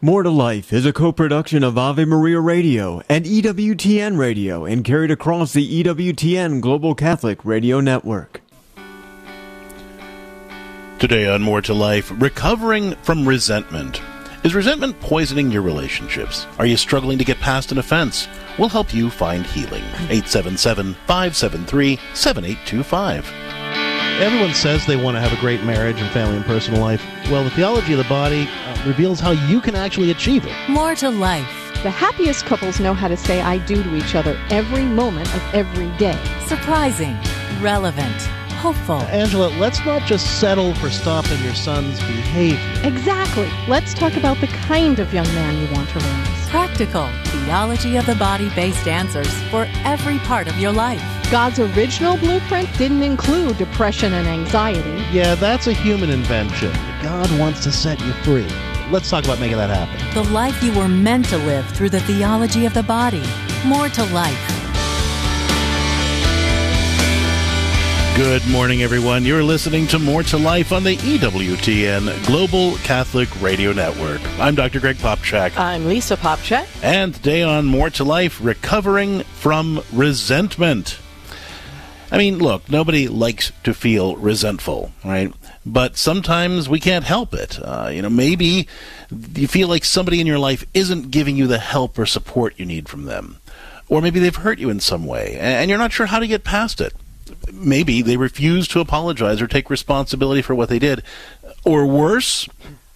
More to Life is a co-production of Ave Maria Radio and EWTN Radio and carried across the EWTN Global Catholic Radio Network. Today on More to Life, recovering from resentment. Is resentment poisoning your relationships? Are you struggling to get past an offense? We'll help you find healing. 877 573 7825. Everyone says they want to have a great marriage and family and personal life. Well, the theology of the body reveals how you can actually achieve it. More to life. The happiest couples know how to say I do to each other every moment of every day. Surprising. Relevant. Hopeful. Angela, let's not just settle for stopping your son's behavior. Exactly. Let's talk about the kind of young man you want to raise. Practical. Theology of the body based answers for every part of your life. God's original blueprint didn't include depression and anxiety. Yeah, that's a human invention. God wants to set you free. Let's talk about making that happen. The life you were meant to live through the theology of the body. More to life. Good morning, everyone. You're listening to More to Life on the EWTN Global Catholic Radio Network. I'm Dr. Greg Popcak. I'm Lisa Popcak. And today on More to Life, recovering from resentment. I mean, look, nobody likes to feel resentful, right? But sometimes we can't help it. Uh, you know, maybe you feel like somebody in your life isn't giving you the help or support you need from them. Or maybe they've hurt you in some way, and you're not sure how to get past it. Maybe they refuse to apologize or take responsibility for what they did. Or worse,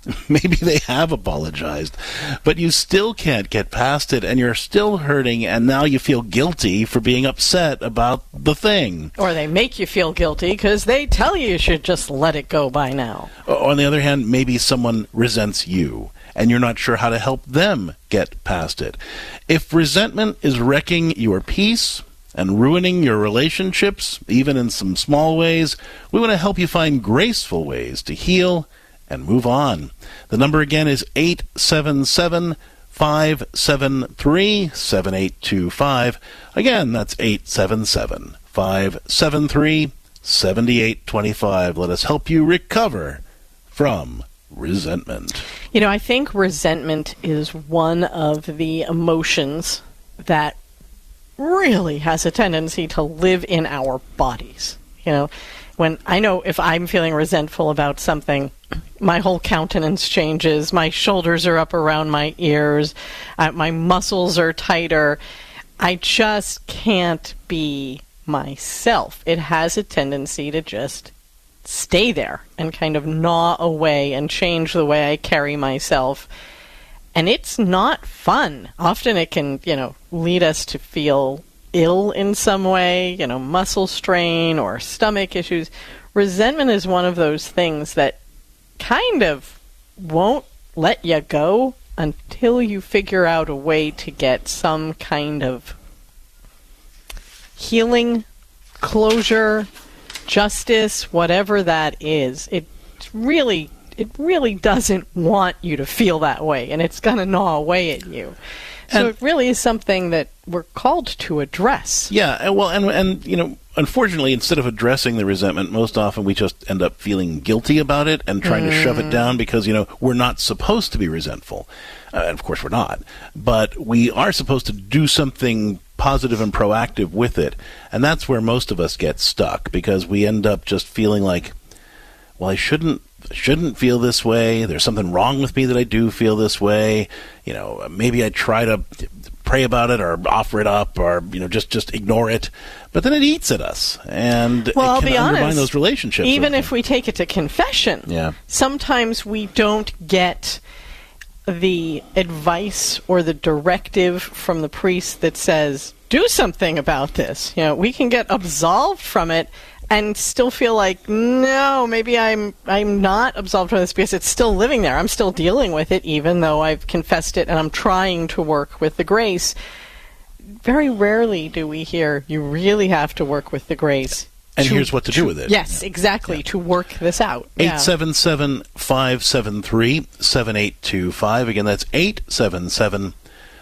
maybe they have apologized, but you still can't get past it and you're still hurting and now you feel guilty for being upset about the thing. Or they make you feel guilty because they tell you you should just let it go by now. On the other hand, maybe someone resents you and you're not sure how to help them get past it. If resentment is wrecking your peace, and ruining your relationships, even in some small ways, we want to help you find graceful ways to heal and move on. The number again is 877 573 7825. Again, that's 877 573 7825. Let us help you recover from resentment. You know, I think resentment is one of the emotions that really has a tendency to live in our bodies. You know, when I know if I'm feeling resentful about something, my whole countenance changes, my shoulders are up around my ears, uh, my muscles are tighter. I just can't be myself. It has a tendency to just stay there and kind of gnaw away and change the way I carry myself and it's not fun. Often it can, you know, lead us to feel ill in some way, you know, muscle strain or stomach issues. Resentment is one of those things that kind of won't let you go until you figure out a way to get some kind of healing, closure, justice, whatever that is. It really it really doesn't want you to feel that way, and it's going to gnaw away at you. So it really is something that we're called to address. Yeah, and well, and and you know, unfortunately, instead of addressing the resentment, most often we just end up feeling guilty about it and trying to shove it down because you know we're not supposed to be resentful. Uh, and of course, we're not, but we are supposed to do something positive and proactive with it, and that's where most of us get stuck because we end up just feeling like, well, I shouldn't shouldn't feel this way. There's something wrong with me that I do feel this way. You know, maybe I try to pray about it or offer it up or you know just just ignore it, but then it eats at us and Well, it I'll can be undermine honest. those relationships. Even if we take it to confession, Yeah. sometimes we don't get the advice or the directive from the priest that says, do something about this. You know, we can get absolved from it and still feel like, no, maybe I'm I'm not absolved from this because it's still living there. I'm still dealing with it even though I've confessed it and I'm trying to work with the grace. Very rarely do we hear you really have to work with the grace. And here's what to do with it. Yes, exactly, to work this out. Yeah. 877 573 7825. Again, that's 877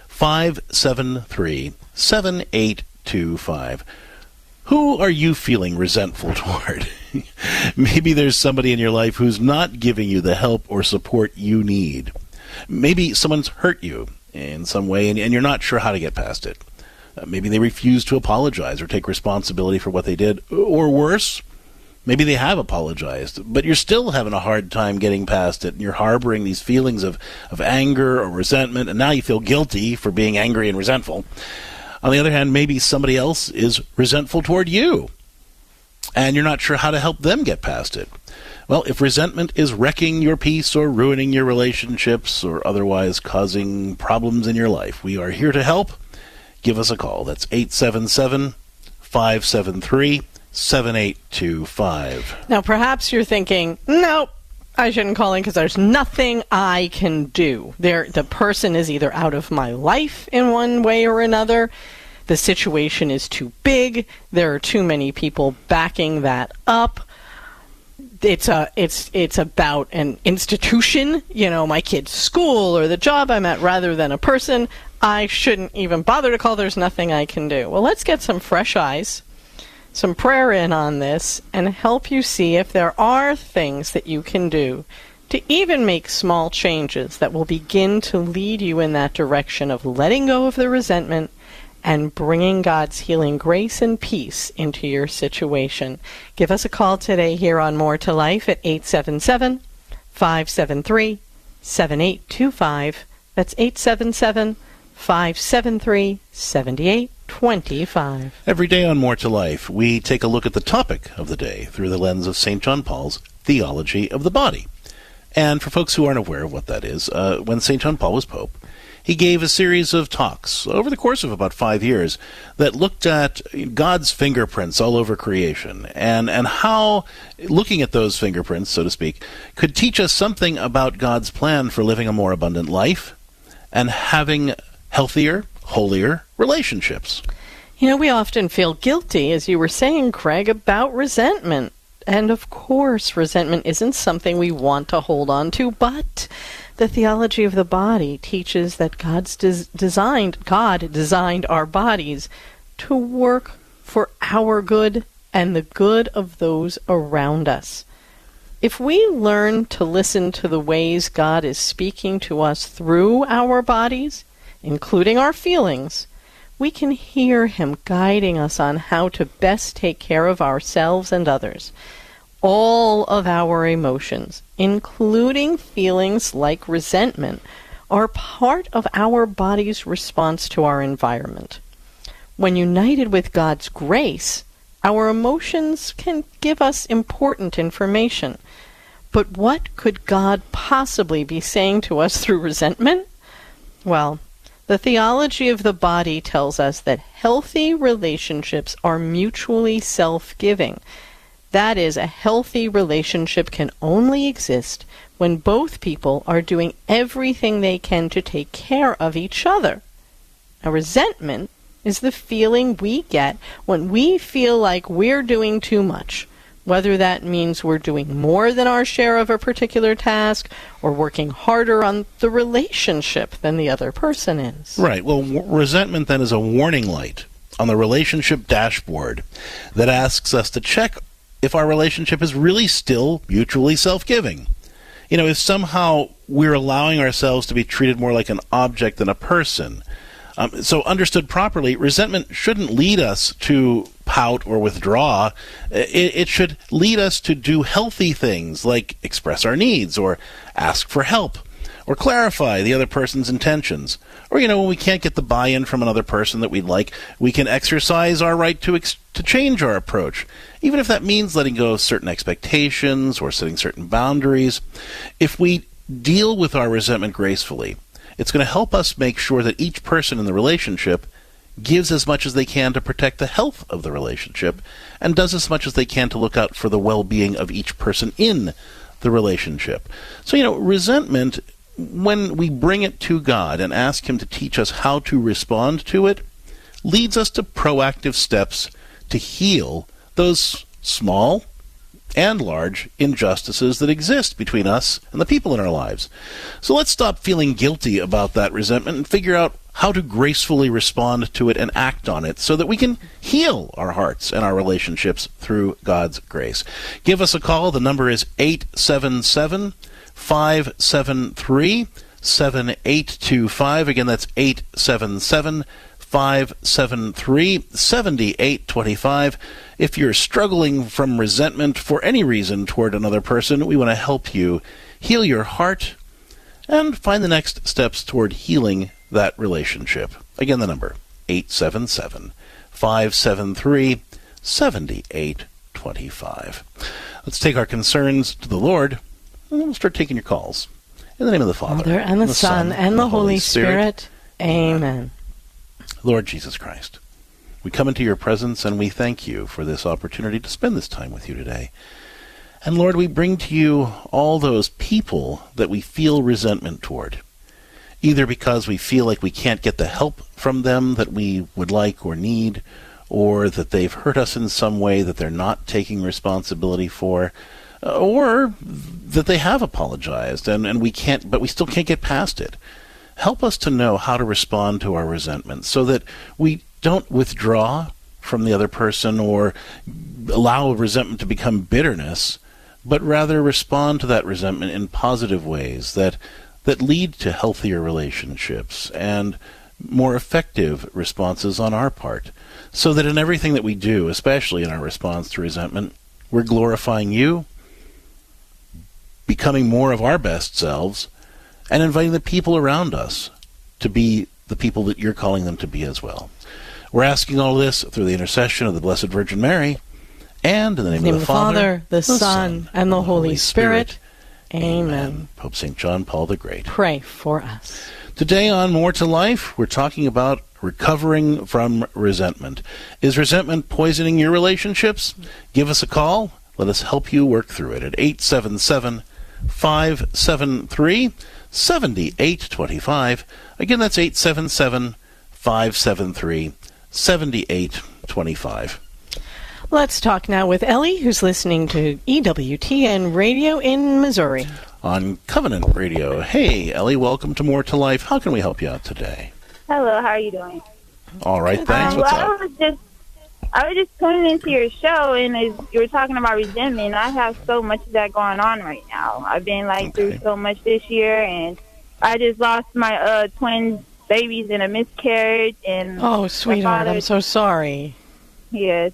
573 7825. Who are you feeling resentful toward? Maybe there's somebody in your life who's not giving you the help or support you need. Maybe someone's hurt you in some way and, and you're not sure how to get past it. Uh, maybe they refuse to apologize or take responsibility for what they did. Or worse, maybe they have apologized, but you're still having a hard time getting past it and you're harboring these feelings of, of anger or resentment and now you feel guilty for being angry and resentful. On the other hand, maybe somebody else is resentful toward you and you're not sure how to help them get past it. Well, if resentment is wrecking your peace or ruining your relationships or otherwise causing problems in your life, we are here to help. Give us a call. That's 877 573 7825. Now, perhaps you're thinking, nope. I shouldn't call in because there's nothing I can do. There, the person is either out of my life in one way or another. The situation is too big. There are too many people backing that up it's a it's it's about an institution, you know, my kid's school or the job I'm at rather than a person. I shouldn't even bother to call. There's nothing I can do. Well, let's get some fresh eyes, some prayer in on this, and help you see if there are things that you can do to even make small changes that will begin to lead you in that direction of letting go of the resentment and bringing God's healing grace and peace into your situation. Give us a call today here on More to Life at 877 573 7825. That's 877 573 7825. Every day on More to Life, we take a look at the topic of the day through the lens of St. John Paul's theology of the body. And for folks who aren't aware of what that is, uh, when St. John Paul was Pope, he gave a series of talks over the course of about five years that looked at God's fingerprints all over creation and, and how looking at those fingerprints, so to speak, could teach us something about God's plan for living a more abundant life and having healthier, holier relationships. You know, we often feel guilty, as you were saying, Greg, about resentment. And of course, resentment isn't something we want to hold on to, but the theology of the body teaches that God's des- designed God designed our bodies to work for our good and the good of those around us. If we learn to listen to the ways God is speaking to us through our bodies, including our feelings, we can hear Him guiding us on how to best take care of ourselves and others all of our emotions, including feelings like resentment, are part of our body's response to our environment. When united with God's grace, our emotions can give us important information. But what could God possibly be saying to us through resentment? Well, the theology of the body tells us that healthy relationships are mutually self giving that is, a healthy relationship can only exist when both people are doing everything they can to take care of each other. A resentment is the feeling we get when we feel like we're doing too much, whether that means we're doing more than our share of a particular task or working harder on the relationship than the other person is. Right. Well, w- resentment then is a warning light on the relationship dashboard that asks us to check if our relationship is really still mutually self giving. You know, if somehow we're allowing ourselves to be treated more like an object than a person. Um, so, understood properly, resentment shouldn't lead us to pout or withdraw. It, it should lead us to do healthy things like express our needs or ask for help or clarify the other person's intentions. Or, you know, when we can't get the buy in from another person that we'd like, we can exercise our right to, ex- to change our approach, even if that means letting go of certain expectations or setting certain boundaries. If we deal with our resentment gracefully, it's going to help us make sure that each person in the relationship gives as much as they can to protect the health of the relationship and does as much as they can to look out for the well being of each person in the relationship. So, you know, resentment when we bring it to God and ask Him to teach us how to respond to it, leads us to proactive steps to heal those small and large injustices that exist between us and the people in our lives. So let's stop feeling guilty about that resentment and figure out how to gracefully respond to it and act on it so that we can heal our hearts and our relationships through God's grace. Give us a call. The number is 877 573 7825. Again, that's 877 573 7825. If you're struggling from resentment for any reason toward another person, we want to help you heal your heart and find the next steps toward healing that relationship. Again, the number 877 573 7825. Let's take our concerns to the Lord, and then we'll start taking your calls. In the name of the Father, Father and the, Son, and the Holy Spirit. Amen. Lord Jesus Christ, we come into your presence and we thank you for this opportunity to spend this time with you today. And Lord, we bring to you all those people that we feel resentment toward, either because we feel like we can't get the help from them that we would like or need, or that they've hurt us in some way that they're not taking responsibility for, or that they have apologized and, and we can't, but we still can't get past it help us to know how to respond to our resentment so that we don't withdraw from the other person or allow resentment to become bitterness, but rather respond to that resentment in positive ways that that lead to healthier relationships and more effective responses on our part. So that in everything that we do, especially in our response to resentment, we're glorifying you, becoming more of our best selves, and inviting the people around us to be the people that you're calling them to be as well. We're asking all this through the intercession of the Blessed Virgin Mary and in the name, In the name of the, Father, the Son, and the Holy Spirit. Amen. Pope St. John Paul the Great. Pray for us. Today on More to Life, we're talking about recovering from resentment. Is resentment poisoning your relationships? Give us a call. Let us help you work through it at 877 573 7825. Again, that's 877 573 7825. Let's talk now with Ellie, who's listening to EWTN Radio in Missouri. On Covenant Radio. Hey, Ellie, welcome to More to Life. How can we help you out today? Hello, how are you doing? All right, thanks. Um, What's well, up? I was just I was just tuning into your show, and as you were talking about resentment, and I have so much of that going on right now. I've been like through so much this year, and I just lost my uh, twin babies in a miscarriage, and Oh, sweetheart, I'm so sorry. yes,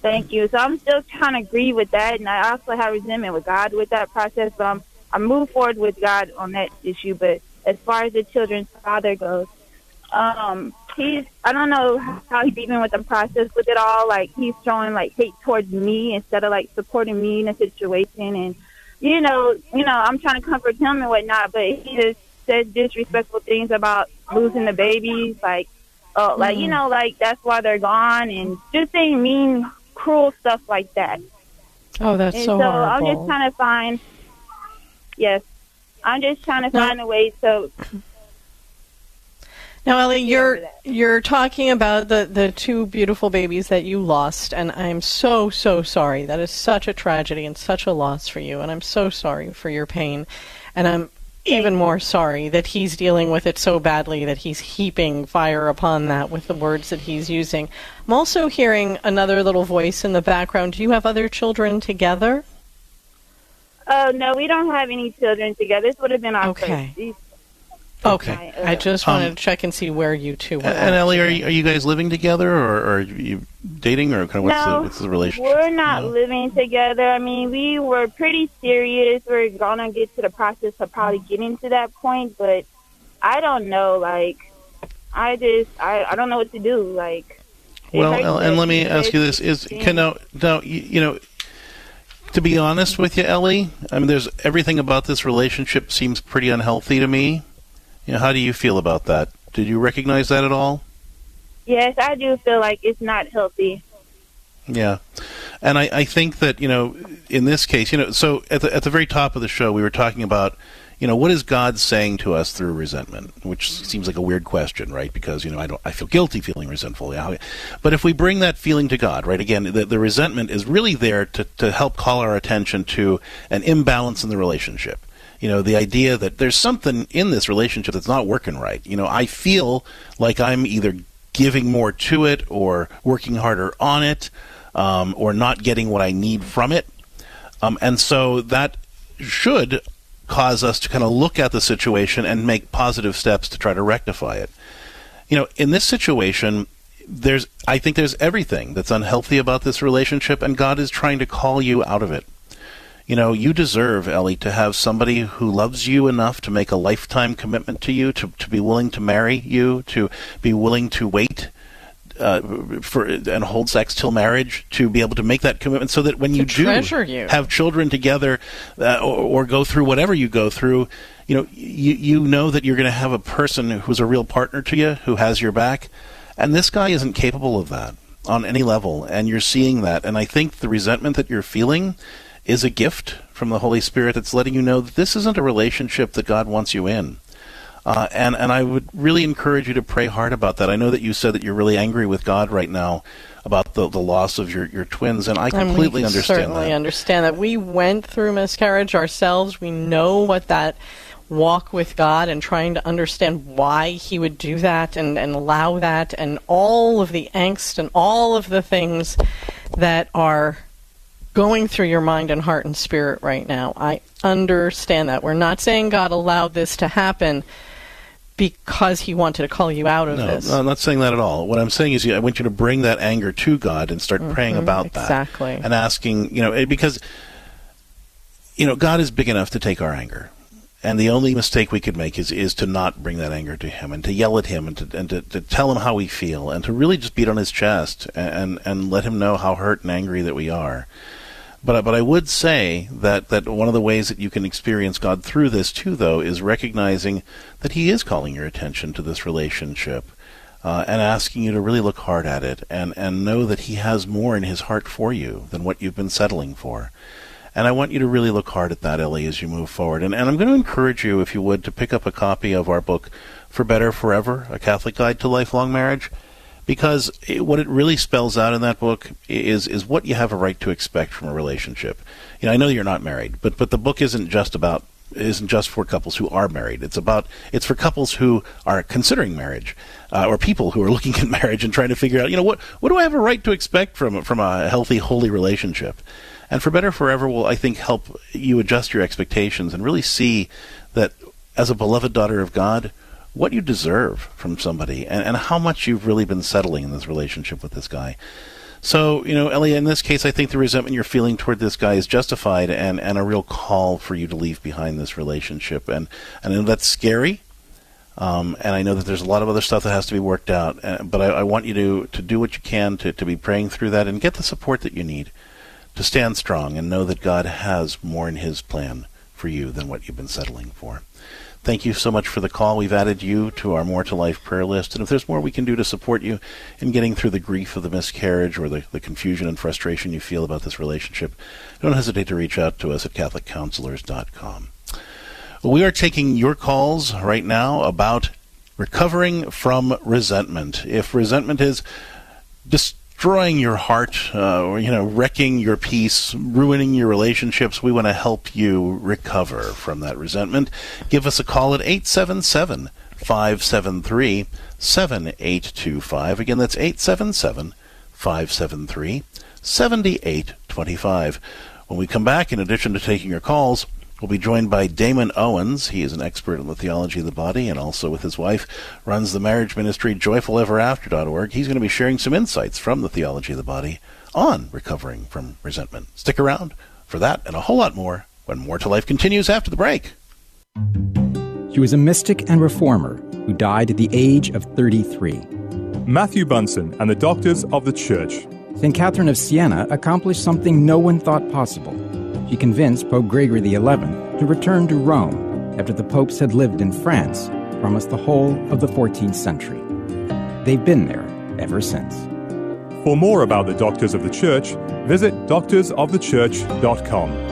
thank you. So I'm still trying to grieve with that, and I also have resentment with God with that process. But I'm I move forward with God on that issue. But as far as the children's father goes, um, he's I don't know how he's even with the process with it all. Like he's showing like hate towards me instead of like supporting me in a situation, and you know, you know, I'm trying to comfort him and whatnot, but he just says disrespectful things about losing the babies, like, oh, like you mm. know, like that's why they're gone, and just saying mean, cruel stuff like that. Oh, that's and so, so. I'm just trying to find, yes, I'm just trying to No. find a way to Now, Ellie, you're you're talking about the the two beautiful babies that you lost, and I'm so so sorry. That is such a tragedy and such a loss for you, and I'm so sorry for your pain, and I'm even more sorry that he's dealing with it so badly that he's heaping fire upon that with the words that he's using. I'm also hearing another little voice in the background. Do you have other children together? Oh no, we don't have any children together. This would have been our Okay. first. These- Okay, Okay. I just Um, wanted to check and see where you two were. And, and Ellie, are you, are you guys living together, or, or are you dating, or kind of what's, No, the, what's the relationship? We're not No? living together. I mean, we were pretty serious. We're gonna get to the process of probably getting to that point, but I don't know. Like, I just, I, I don't know what to do. Like, Well, hurts and let me ask you this: Is can now, now you, you know, to be honest with you, Ellie, I mean, there's everything about this relationship seems pretty unhealthy to me. You know, how do you feel about that? Did you recognize that at all? Yes, I do feel like it's not healthy. Yeah, and I, I think that you know, in this case, you know, so at the at the very top of the show, we were talking about, you know, what is God saying to us through resentment, which seems like a weird question, right? Because you know, I don't, I feel guilty feeling resentful. Yeah, but if we bring that feeling to God, right? Again, the, the resentment is really there to to help call our attention to an imbalance in the relationship. You know, the idea that there's something in this relationship that's not working right. You know, I feel like I'm either giving more to it or working harder on it um, or not getting what I need from it. Um, and so that should cause us to kind of look at the situation and make positive steps to try to rectify it. You know, in this situation, there's I think there's everything that's unhealthy about this relationship, and God is trying to call you out of it. You know, you deserve, Ellie, to have somebody who loves you enough to make a lifetime commitment to you, to, to be willing to marry you, to be willing to wait uh, for and hold sex till marriage to be able to make that commitment so that when you do you. have children together uh, or, or, go through whatever you go through you know you, you know that you're going to have a person who's a real partner to you who has your back and this guy isn't capable of that on any level and you're seeing that and i think the resentment that you're feeling is a gift from the holy spirit that's letting you know that this isn't a relationship that god wants you in uh, and and I would really encourage you to pray hard about that. I know that you said that you're really angry with God right now about the, the loss of your, your twins, and I completely and understand certainly that. understand that. We went through miscarriage ourselves. We know what that walk with God and trying to understand why He would do that and, and allow that, and all of the angst and all of the things that are going through your mind and heart and spirit right now. I understand that. We're not saying God allowed this to happen because he wanted to call you out of no, this. No, I'm not saying that at all. What I'm saying is, I want you to bring that anger to God and start mm-hmm, praying about that. exactly. that. And asking, you know, eh, because, you know, God is big enough to take our anger. And the only mistake we could make is, is to not bring that anger to him and to yell at him and to, and to, to tell him how we feel and to really just beat on his chest and, and let him know how hurt and angry that we are. But but I would say that that one of the ways that you can experience God through this too, though, is recognizing that He is calling your attention to this relationship. Uh, and asking you to really look hard at it and, and know that he has more in his heart for you than what you've been settling for. And I want you to really look hard at that, Ellie, as you move forward. And, and I'm going to encourage you, if you would, to pick up a copy of our book, For Better Forever, A Catholic Guide to Lifelong Marriage because it, what it really spells out in that book is is what you have a right to expect from a relationship. You know, I know you're not married, but but the book isn't just about isn't just for couples who are married. It's about it's for couples who are considering marriage, uh, or people who are looking at marriage and trying to figure out, you know, what what do I have a right to expect from from a healthy, holy relationship? And for Better Forever will, I think, help you adjust your expectations and really see that as a beloved daughter of God, what you deserve from somebody and, and how much you've really been settling in this relationship with this guy. So, you know, Ellie, in this case, I think the resentment you're feeling toward this guy is justified and, and a real call for you to leave behind this relationship. And, and I know that's scary. Um, and I know that there's a lot of other stuff that has to be worked out. Uh, but I, I, want you to, to do what you can to, to be praying through that and get the support that you need to stand strong and know that God has more in His plan for you than what you've been settling for. Thank you so much for the call. We've added you to our More to Life prayer list. And if there's more we can do to support you in getting through the grief of the miscarriage or the, the confusion and frustration you feel about this relationship, don't hesitate to reach out to us at CatholicCounselors.com. We are taking your calls right now about recovering from resentment. If resentment is destroying your heart, uh, you know, wrecking your peace, ruining your relationships, we want to help you recover from that resentment. Give us a call at 877 573 7825. Again, that's 877 573 7825. When we come back, in addition to taking your calls, We'll be joined by Damon Owens. He is an expert in the theology of the body and also with his wife runs the marriage ministry joyfuleverafter.org. He's going to be sharing some insights from the theology of the body on recovering from resentment. Stick around for that and a whole lot more when More to Life continues after the break. He was a mystic and reformer who died at the age of 33. Matthew Bunson and the Doctors of the Church. St. Catherine of Siena accomplished something no one thought possible he convinced Pope Gregory XI to return to Rome after the popes had lived in France for almost the whole of the 14th century. They've been there ever since. For more about the Doctors of the Church, visit doctorsofthechurch.com.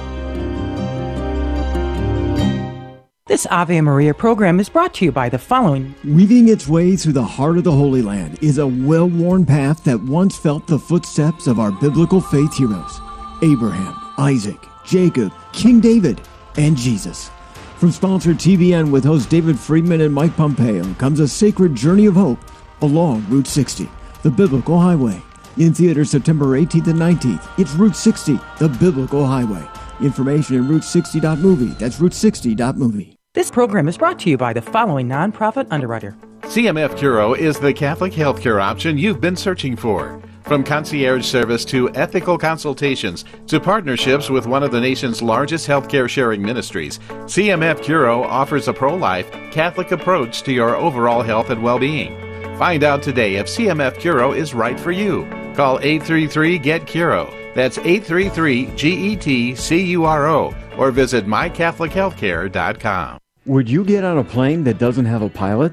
This Ave Maria program is brought to you by the following. Weaving its way through the heart of the Holy Land is a well worn path that once felt the footsteps of our biblical faith heroes Abraham, Isaac, Jacob, King David, and Jesus. From sponsored TBN with hosts David Friedman and Mike Pompeo comes a sacred journey of hope along Route 60, the Biblical Highway. In theaters September 18th and 19th, it's Route 60, the Biblical Highway. Information at Route60.movie. That's Route60.movie. This program is brought to you by the following nonprofit underwriter. CMF Curo is the Catholic healthcare option you've been searching for. From concierge service to ethical consultations to partnerships with one of the nation's largest healthcare sharing ministries, CMF Curo offers a pro life, Catholic approach to your overall health and well being. Find out today if CMF Curo is right for you. Call 833 GET Curo. That's 833 G E T C U R O. Or visit mycatholichealthcare.com. Would you get on a plane that doesn't have a pilot?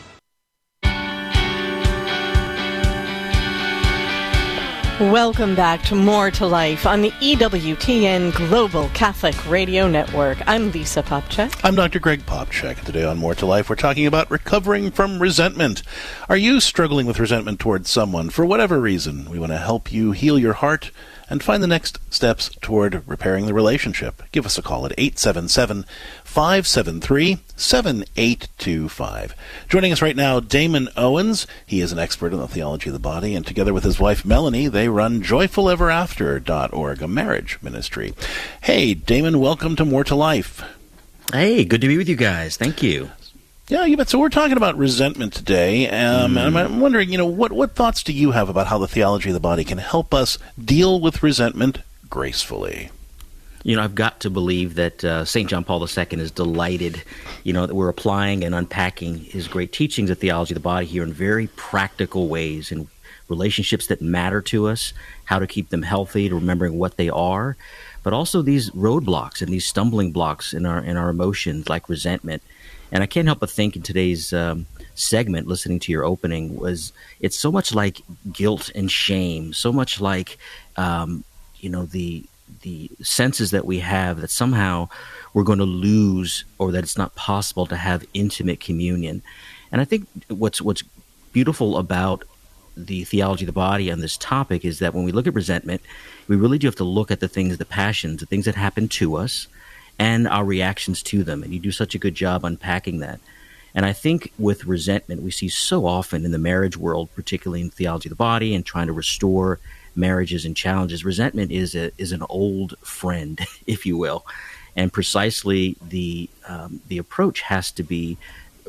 Welcome back to More to Life on the EWTN Global Catholic Radio Network. I'm Lisa Popcak. I'm Dr. Greg Popcak. Today on More to Life, we're talking about recovering from resentment. Are you struggling with resentment towards someone for whatever reason? We want to help you heal your heart and find the next steps toward repairing the relationship. Give us a call at 877 573 7825. Joining us right now, Damon Owens. He is an expert in the theology of the body, and together with his wife Melanie, they run joyfuleverafter.org, a marriage ministry. Hey, Damon, welcome to More to Life. Hey, good to be with you guys. Thank you. Yeah, you bet. So we're talking about resentment today, um, mm. and I'm wondering, you know, what what thoughts do you have about how the theology of the body can help us deal with resentment gracefully? You know, I've got to believe that uh, St. John Paul II is delighted, you know, that we're applying and unpacking his great teachings of theology of the body here in very practical ways in relationships that matter to us, how to keep them healthy, to remembering what they are, but also these roadblocks and these stumbling blocks in our in our emotions like resentment and I can't help but think in today's um, segment, listening to your opening, was it's so much like guilt and shame, so much like um, you know the the senses that we have that somehow we're going to lose or that it's not possible to have intimate communion. And I think what's what's beautiful about the theology of the body on this topic is that when we look at resentment, we really do have to look at the things, the passions, the things that happen to us, and our reactions to them. And you do such a good job unpacking that. And I think with resentment, we see so often in the marriage world, particularly in theology of the body and trying to restore marriages and challenges, resentment is a, is an old friend, if you will. And precisely the um, the approach has to be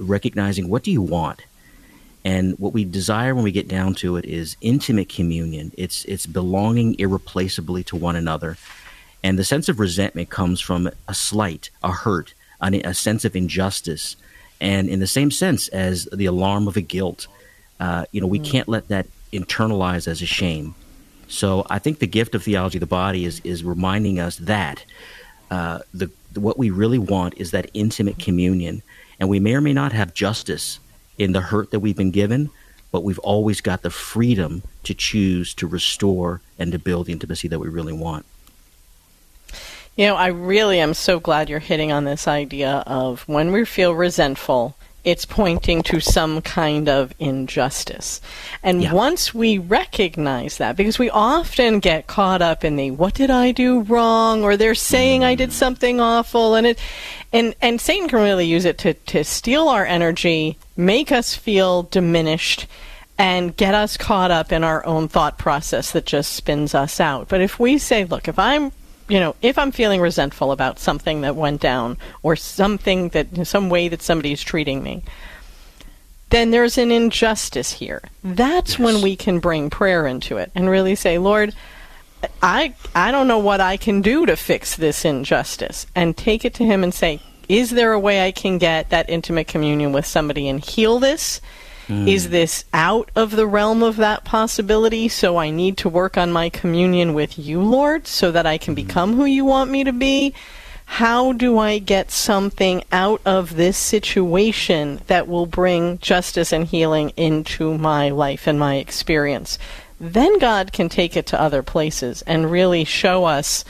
recognizing what do you want, and what we desire when we get down to it is intimate communion. It's it's belonging irreplaceably to one another and the sense of resentment comes from a slight, a hurt, a sense of injustice. And in the same sense as the alarm of a guilt, uh, you know, we mm. can't let that internalize as a shame. So I think the gift of theology of the body is, is reminding us that uh, the, what we really want is that intimate communion. And we may or may not have justice in the hurt that we've been given, but we've always got the freedom to choose to restore and to build the intimacy that we really want. You know, I really am so glad you're hitting on this idea of when we feel resentful, it's pointing to some kind of injustice. And yeah. once we recognize that, because we often get caught up in the what did I do wrong or they're saying mm. I did something awful and it and and Satan can really use it to, to steal our energy, make us feel diminished and get us caught up in our own thought process that just spins us out. But if we say, look, if I'm you know, if I'm feeling resentful about something that went down or something that, some way that somebody's treating me, then there's an injustice here. That's yes. when we can bring prayer into it and really say, Lord, I I don't know what I can do to fix this injustice and take it to him and say, is there a way I can get that intimate communion with somebody and heal this? Mm. Is this out of the realm of that possibility? So I need to work on my communion with you, Lord, so that I can mm. become who you want me to be? How do I get something out of this situation that will bring justice and healing into my life and my experience? Then God can take it to other places and really show us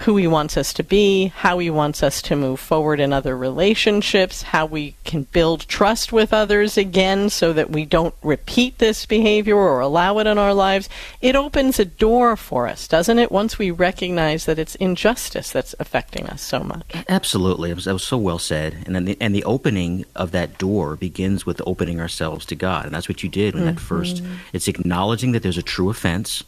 who he wants us to be, how he wants us to move forward in other relationships, how we can build trust with others again so that we don't repeat this behavior or allow it in our lives. It opens a door for us, doesn't it? Once we recognize that it's injustice that's affecting us so much. Absolutely. That was so well said. And then the, and the opening of that door begins with opening ourselves to God. And that's what you did when mm-hmm. that first. It's acknowledging that there's a true offense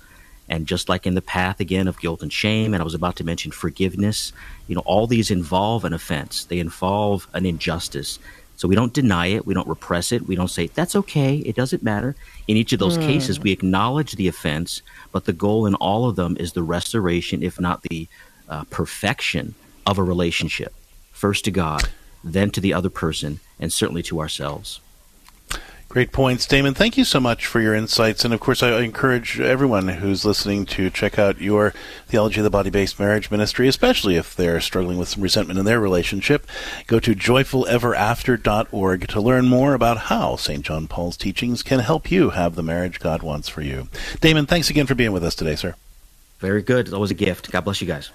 and just like in the path again of guilt and shame, and I was about to mention forgiveness, you know, all these involve an offense. They involve an injustice. So we don't deny it, we don't repress it, we don't say, that's okay, it doesn't matter. In each of those mm. cases, we acknowledge the offense, but the goal in all of them is the restoration, if not the uh, perfection, of a relationship. First to God, then to the other person, and certainly to ourselves. Great points, Damon. Thank you so much for your insights. And of course, I encourage everyone who's listening to check out your Theology of the Body Based Marriage Ministry, especially if they're struggling with some resentment in their relationship. Go to joyfuleverafter.org to learn more about how St. John Paul's teachings can help you have the marriage God wants for you. Damon, thanks again for being with us today, sir. Very good. It's always a gift. God bless you guys.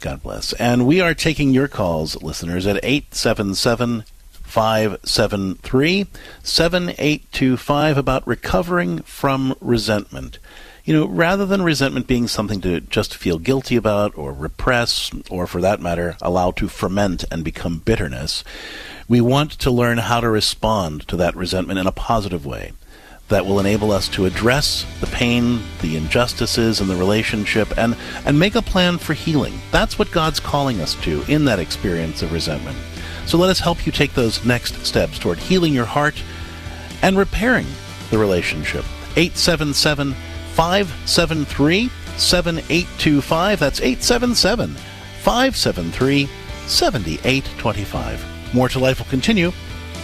God bless. And we are taking your calls, listeners, at 877- 573 7825 about recovering from resentment. You know, rather than resentment being something to just feel guilty about or repress, or for that matter, allow to ferment and become bitterness, we want to learn how to respond to that resentment in a positive way that will enable us to address the pain, the injustices in the relationship, and, and make a plan for healing. That's what God's calling us to in that experience of resentment. So let us help you take those next steps toward healing your heart and repairing the relationship. 877 573 7825. That's 877 573 7825. More to Life will continue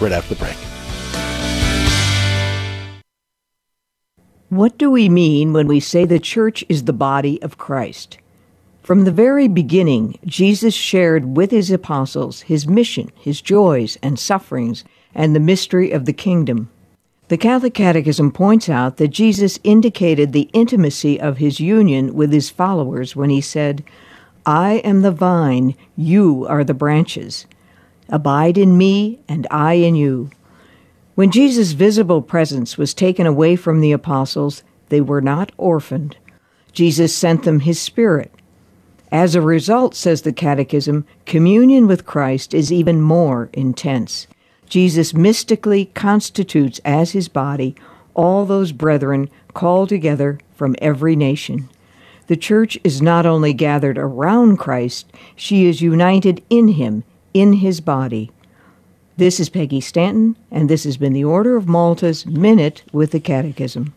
right after the break. What do we mean when we say the church is the body of Christ? From the very beginning, Jesus shared with his apostles his mission, his joys and sufferings, and the mystery of the kingdom. The Catholic Catechism points out that Jesus indicated the intimacy of his union with his followers when he said, I am the vine, you are the branches. Abide in me, and I in you. When Jesus' visible presence was taken away from the apostles, they were not orphaned. Jesus sent them his Spirit as a result, says the Catechism, communion with Christ is even more intense. Jesus mystically constitutes as his body all those brethren called together from every nation. The church is not only gathered around Christ, she is united in him, in his body. This is Peggy Stanton, and this has been the Order of Malta's Minute with the Catechism.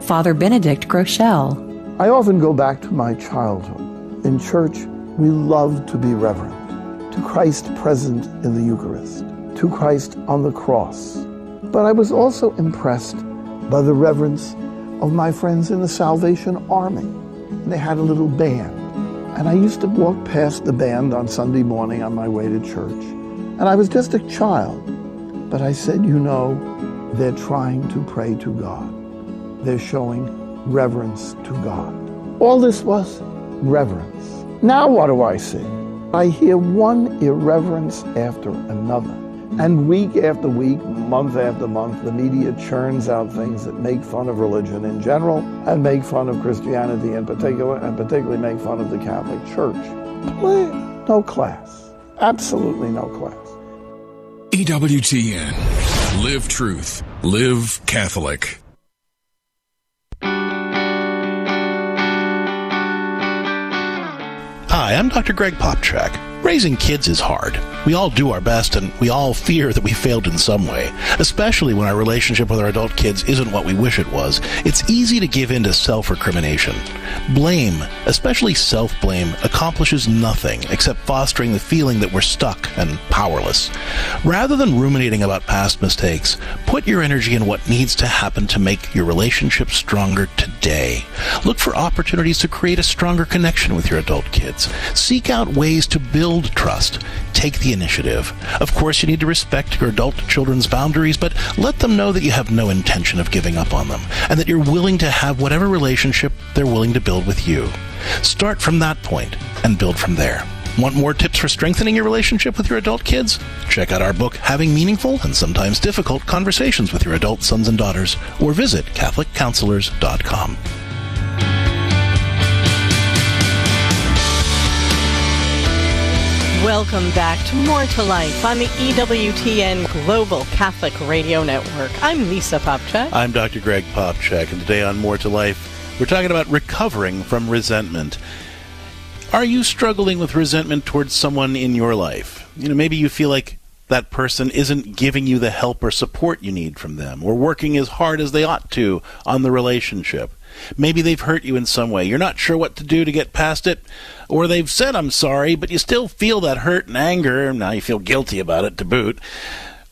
Father Benedict Groeschel. I often go back to my childhood. In church, we love to be reverent to Christ present in the Eucharist, to Christ on the cross. But I was also impressed by the reverence of my friends in the Salvation Army. They had a little band. And I used to walk past the band on Sunday morning on my way to church. And I was just a child. But I said, you know, they're trying to pray to God. They're showing reverence to God. All this was reverence. Now, what do I see? I hear one irreverence after another. And week after week, month after month, the media churns out things that make fun of religion in general and make fun of Christianity in particular, and particularly make fun of the Catholic Church. No class. Absolutely no class. EWTN. Live truth. Live Catholic. Hi, I'm Dr. Greg Popcak. Raising kids is hard. We all do our best and we all fear that we failed in some way, especially when our relationship with our adult kids isn't what we wish it was. It's easy to give in to self-recrimination. Blame, especially self-blame, accomplishes nothing except fostering the feeling that we're stuck and powerless. Rather than ruminating about past mistakes, put your energy in what needs to happen to make your relationship stronger today. Look for opportunities to create a stronger connection with your adult kids. Seek out ways to build build trust. Take the initiative. Of course, you need to respect your adult children's boundaries, but let them know that you have no intention of giving up on them and that you're willing to have whatever relationship they're willing to build with you. Start from that point and build from there. Want more tips for strengthening your relationship with your adult kids? Check out our book, Having Meaningful and Sometimes Difficult Conversations with Your Adult Sons and Daughters, or visit CatholicCounselors.com. Welcome back to More to Life on the EWTN Global Catholic Radio Network. I'm Lisa Popcak. I'm Dr. Greg Popcak, and today on More to Life, we're talking about recovering from resentment. Are you struggling with resentment towards someone in your life? You know, maybe you feel like that person isn't giving you the help or support you need from them, or working as hard as they ought to on the relationship. Maybe they've hurt you in some way. You're not sure what to do to get past it, or they've said, I'm sorry, but you still feel that hurt and anger, and now you feel guilty about it to boot.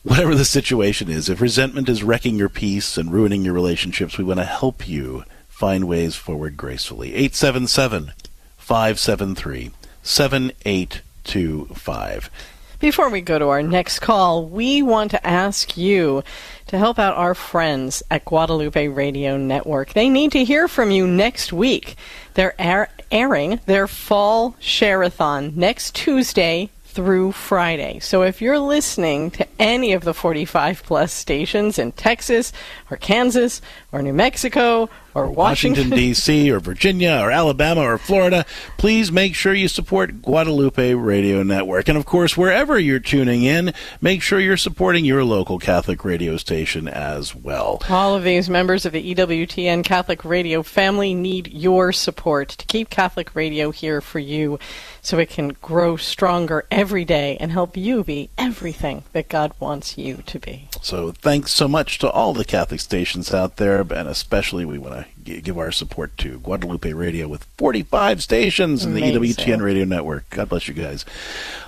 Whatever the situation is, if resentment is wrecking your peace and ruining your relationships, we want to help you find ways forward gracefully. 877 573 7825. Before we go to our next call, we want to ask you to help out our friends at Guadalupe Radio Network. They need to hear from you next week. They're air- airing their fall share-a-thon next Tuesday through Friday. So if you're listening to any of the 45 plus stations in Texas or Kansas or New Mexico or Washington, Washington D.C. or Virginia or Alabama or Florida, please make sure you support Guadalupe Radio Network. And of course, wherever you're tuning in, make sure you're supporting your local Catholic radio station as well. All of these members of the EWTN Catholic Radio family need your support to keep Catholic radio here for you so it can grow stronger every day and help you be everything that God wants you to be. So thanks so much to all the Catholic stations out there, and especially we want to give our support to Guadalupe Radio with 45 stations in the EWTN radio network. God bless you guys.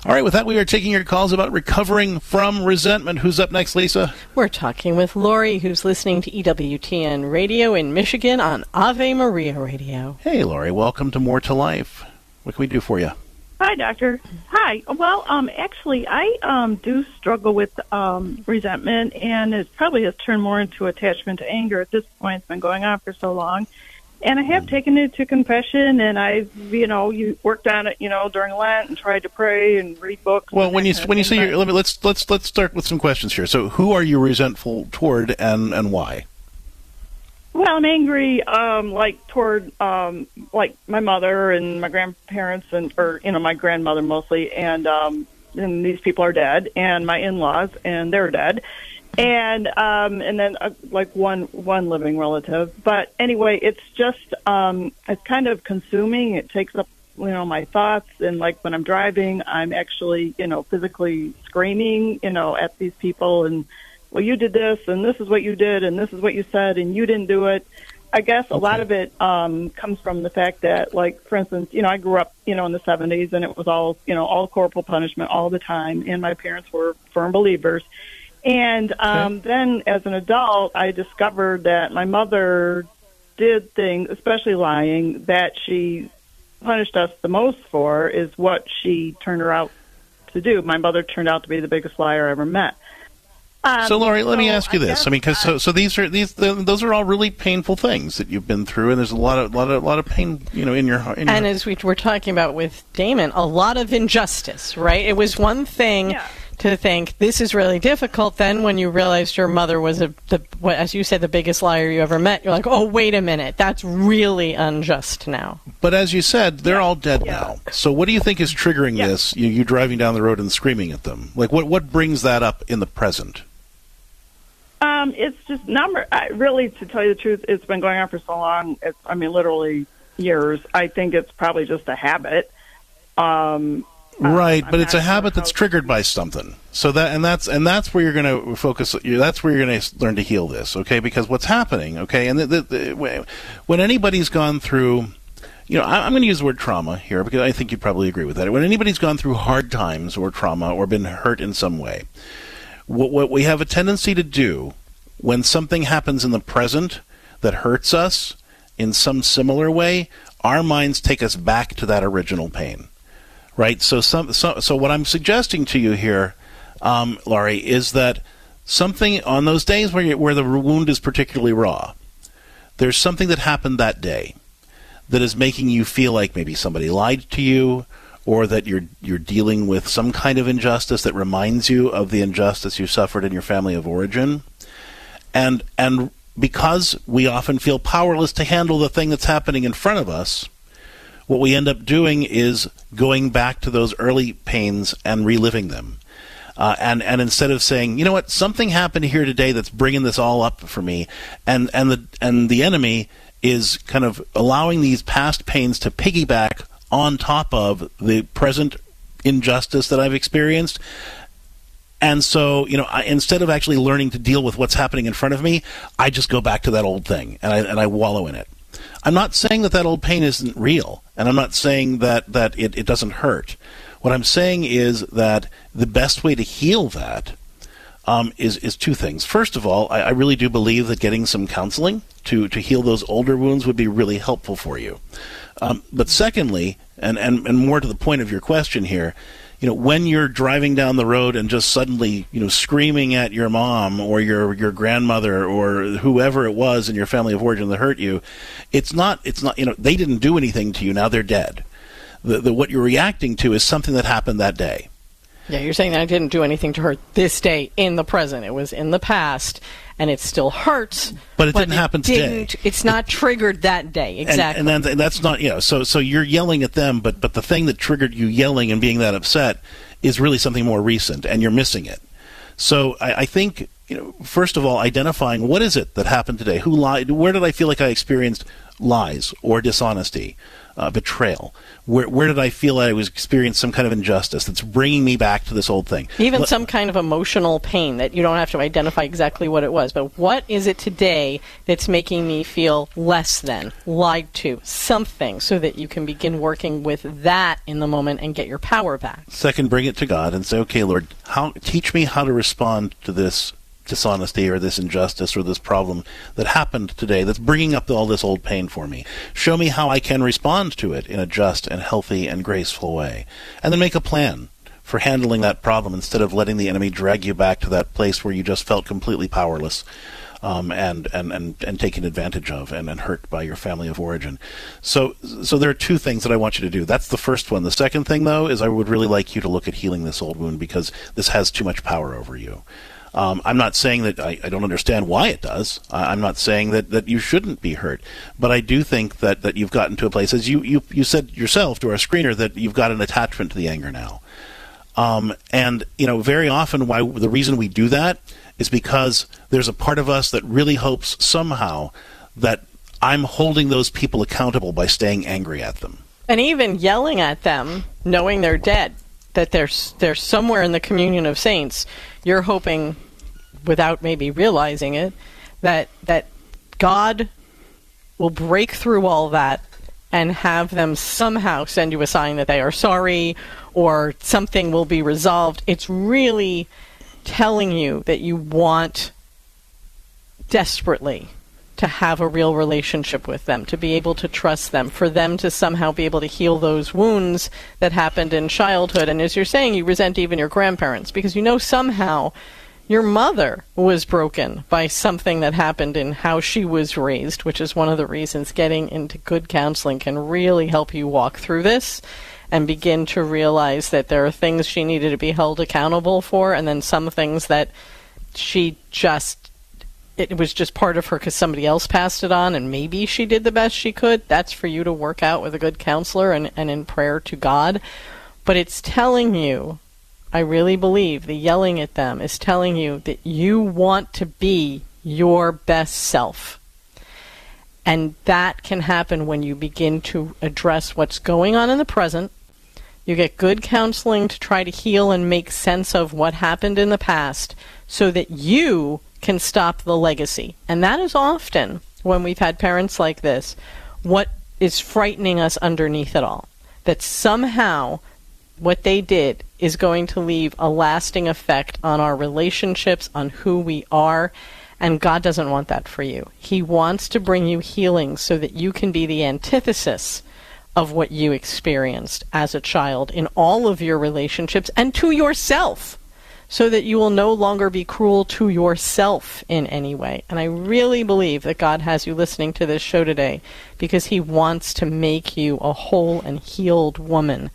All right, with that, we are taking your calls about recovering from resentment. Who's up next, Lisa? We're talking with Lori, who's listening to EWTN Radio in Michigan on Ave Maria Radio. Hey, Lori, welcome to More to Life. What can we do for you? Hi, doctor. Hi. Well, um, actually, I um, do struggle with um, resentment, and it probably has turned more into attachment to anger at this point. It's been going on for so long, and I have Mm. taken it to confession, and I've, you know, you worked on it, you know, during Lent, and tried to pray and read books. Well, when you when you say you're, let me, let's let's let's start with some questions here. So, who are you resentful toward, and and why? Well, I'm angry, um, like toward um, like my mother and my grandparents, and or you know my grandmother mostly, and um, and these people are dead, and my in-laws, and they're dead, and um, and then uh, like one one living relative. But anyway, it's just um, it's kind of consuming. It takes up you know my thoughts, and like when I'm driving, I'm actually you know physically screaming you know at these people and well, you did this, and this is what you did, and this is what you said, and you didn't do it. I guess a lot of it um, comes from the fact that, like, for instance, you know, I grew up, you know, in the 70s, and it was all, you know, all corporal punishment all the time, and my parents were firm believers. And um, then as an adult, I discovered that my mother did things, especially lying, that she punished us the most for is what she turned her out to do. My mother turned out to be the biggest liar I ever met. Um, so, Lori, let me ask you I this. I mean, because so, so these are these th those are all really painful things that you've been through, and there's a lot of lot of lot of pain, you know, in your heart. And your- as we were talking about with Damon, a lot of injustice, right? It was one thing to think this is really difficult. Then, when you realized your mother was a, the, what, as you said, the biggest liar you ever met, you're like, oh, wait a minute, that's really unjust now. But as you said, they're all dead now. So, what do you think is triggering this? You, you driving down the road and screaming at them. Like, what what brings that up in the present? Um, it's just number. I, really, to tell you the truth, it's been going on for so long. It's, I mean, literally years. I think it's probably just a habit. Um, Right, I'm but it's a habit that's triggered by something. So that and that's and that's where you're going to focus. That's where you're going to learn to heal this. Okay, because what's happening? Okay, and the, the, the, when anybody's gone through, you know, I'm going to use the word trauma here because I think you'd probably agree with that. When anybody's gone through hard times or trauma or been hurt in some way, what, what we have a tendency to do when something happens in the present that hurts us in some similar way, our minds take us back to that original pain right? So, some, so, so what I'm suggesting to you here, um, Lori, is that something on those days where you, where the wound is particularly raw, there's something that happened that day that is making you feel like maybe somebody lied to you or that you're you're dealing with some kind of injustice that reminds you of the injustice you suffered in your family of origin. And and because we often feel powerless to handle the thing that's happening in front of us what we end up doing is going back to those early pains and reliving them. Uh, and and instead of saying, you know what, something happened here today that's bringing this all up for me, and and the and the enemy is kind of allowing these past pains to piggyback on top of the present injustice that I've experienced. And so, you know, I, instead of actually learning to deal with what's happening in front of me, I just go back to that old thing and I, and I wallow in it. I'm not saying that that old pain isn't real, and I'm not saying that, that it, it doesn't hurt. What I'm saying is that the best way to heal that um, is is two things. First of all, I, I, really do believe that getting some counseling to to heal those older wounds would be really helpful for you. Um, but secondly, and, and and more to the point of your question here, you know, when you're driving down the road and just suddenly, you know, screaming at your mom or your your grandmother or whoever it was in your family of origin that hurt you, it's not it's not you know they didn't do anything to you. Now they're dead. The, the what you're reacting to is something that happened that day. Yeah, you're saying that I didn't do anything to her this day in the present. It was in the past, and it still hurts. But it but didn't it happen didn't, today. It's not it, triggered that day. Exactly. And, and, then, that's not you know. So so you're yelling at them, but but the thing that triggered you yelling and being that upset is really something more recent, and you're missing it. So I, I think you know. First of all, identifying what is it that happened today. Who lied? Where did I feel like I experienced lies or dishonesty? Uh, betrayal? Where, where did I feel I was experiencing some kind of injustice that's bringing me back to this old thing? Even some kind of emotional pain that you don't have to identify exactly what it was, but what is it today that's making me feel less than, lied to, something, so that you can begin working with that in the moment and get your power back? Second, bring it to God and say, okay, Lord, how, teach me how to respond to this dishonesty or this injustice or this problem that happened today that's bringing up all this old pain for me. Show me how I can respond to it in a just and healthy and graceful way. And then make a plan for handling that problem instead of letting the enemy drag you back to that place where you just felt completely powerless. Um, and, and, and, and taken advantage of and, and hurt by your family of origin. So, so there are two things that I want you to do. That's the first one. The second thing, though, is I would really like you to look at healing this old wound because this has too much power over you. Um, I'm not saying that I, I, don't understand why it does. I'm not saying that, that you shouldn't be hurt, but I do think that, that you've gotten to a place, as you, you, you said yourself to our screener, that you've got an attachment to the anger now. Um, and you know, very often, why the reason we do that is because there's a part of us that really hopes somehow that I'm holding those people accountable by staying angry at them, and even yelling at them, knowing they're dead. That they're they're somewhere in the communion of saints. You're hoping without maybe realizing it, that that God will break through all that and have them somehow send you a sign that they are sorry or something will be resolved. It's really telling you that you want desperately to have a real relationship with them, to be able to trust them, for them to somehow be able to heal those wounds that happened in childhood. And as you're saying, you resent even your grandparents because you know somehow your mother was broken by something that happened in how she was raised, which is one of the reasons getting into good counseling can really help you walk through this and begin to realize that there are things she needed to be held accountable for, and then some things that she just it was just part of her because somebody else passed it on and maybe she did the best she could. That's for you to work out with a good counselor and, and in prayer to God. But it's telling you I really believe the yelling at them is telling you that you want to be your best self. And that can happen when you begin to address what's going on in the present. You get good counseling to try to heal and make sense of what happened in the past so that you can stop the legacy. And that is often, when we've had parents like this, what is frightening us underneath it all. That somehow what they did is going to leave a lasting effect on our relationships, on who we are, and God doesn't want that for you. He wants to bring you healing so that you can be the antithesis of what you experienced as a child in all of your relationships and to yourself. So that you will no longer be cruel to yourself in any way. And I really believe that God has you listening to this show today because He wants to make you a whole and healed woman.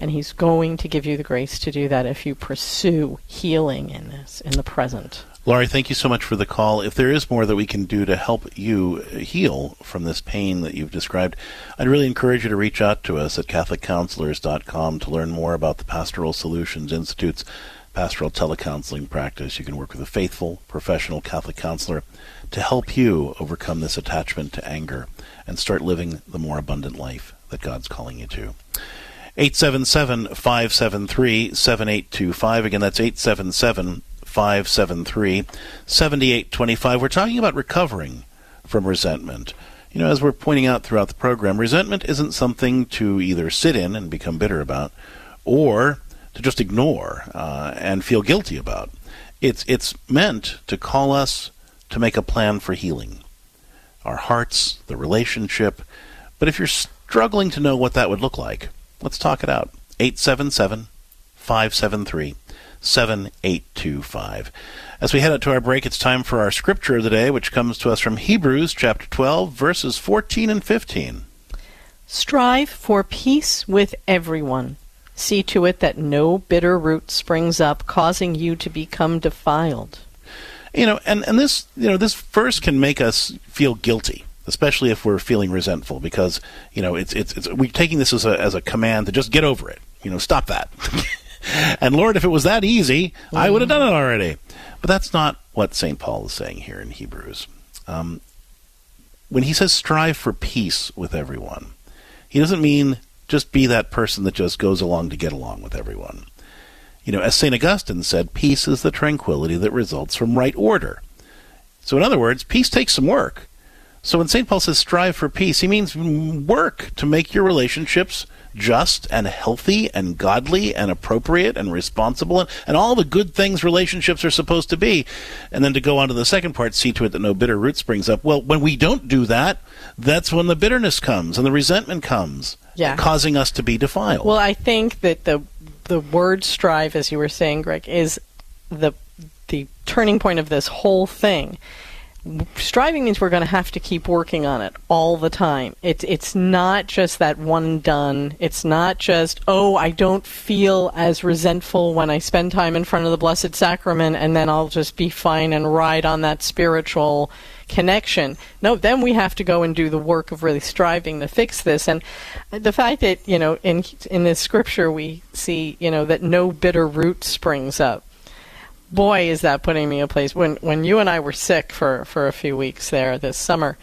And He's going to give you the grace to do that if you pursue healing in this, in the present. Lori, thank you so much for the call. If there is more that we can do to help you heal from this pain that you've described, I'd really encourage you to reach out to us at CatholicCounselors.com to learn more about the Pastoral Solutions Institute's pastoral telecounseling practice. You can work with a faithful, professional Catholic counselor to help you overcome this attachment to anger and start living the more abundant life that God's calling you to. 877 573 7825. Again, that's 877 573 7825. We're talking about recovering from resentment. You know, as we're pointing out throughout the program, resentment isn't something to either sit in and become bitter about or to just ignore uh, and feel guilty about. It's, it's meant to call us to make a plan for healing our hearts, the relationship. But if you're struggling to know what that would look like, let's talk it out. 877 573 7825. As we head out to our break, it's time for our scripture of the day, which comes to us from Hebrews chapter 12, verses 14 and 15. Strive for peace with everyone. See to it that no bitter root springs up, causing you to become defiled. You know, and, and this you know, this verse can make us feel guilty especially if we're feeling resentful, because you know it's it's, it's we're taking this as a as a command to just get over it. You know, stop that. and Lord, if it was that easy, I would have done it already. But that's not what St. Paul is saying here in Hebrews. Um, when he says strive for peace with everyone, he doesn't mean just be that person that just goes along to get along with everyone. You know, as St. Augustine said, peace is the tranquility that results from right order. So, in other words, peace takes some work. So, when St. Paul says strive for peace, he means work to make your relationships just and healthy and godly and appropriate and responsible and, and all the good things relationships are supposed to be. And then to go on to the second part, see to it that no bitter root springs up. Well, when we don't do that, that's when the bitterness comes and the resentment comes, yeah. causing us to be defiled. Well, I think that the the word strive, as you were saying, Greg, is the the turning point of this whole thing striving means we're going to have to keep working on it all the time. It's it's not just that one done. It's not just oh I don't feel as resentful when I spend time in front of the Blessed Sacrament and then I'll just be fine and ride on that spiritual connection. No, then we have to go and do the work of really striving to fix this. And the fact that you know in in this scripture we see you know that no bitter root springs up boy, is that putting me in place. When when you and I were sick for for a few weeks there this summer,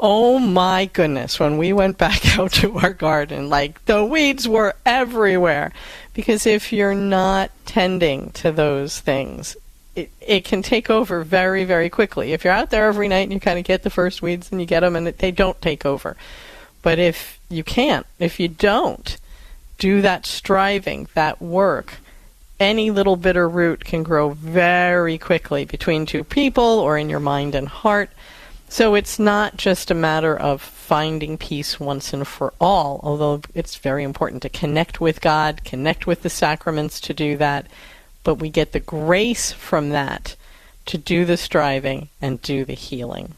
oh my goodness, when we went back out to our garden, like the weeds were everywhere. Because if you're not tending to those things, it, it can take over very, very quickly. If you're out there every night and you kind of get the first weeds and you get them and they don't take over. But if you can't, if you don't do that striving, that work, any little bitter root can grow very quickly between two people or in your mind and heart. So it's not just a matter of finding peace once and for all, although it's very important to connect with God, connect with the sacraments to do that, but we get the grace from that to do the striving and do the healing.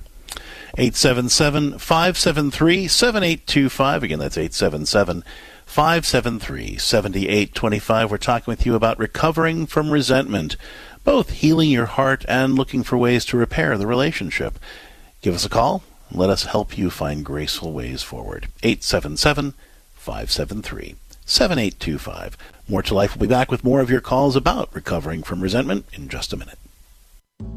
877 573 7825. Again, that's 877 573 7825. We're talking with you about recovering from resentment, both healing your heart and looking for ways to repair the relationship. Give us a call. Let us help you find graceful ways forward. 877 573 7825. More to Life will be back with more of your calls about recovering from resentment in just a minute.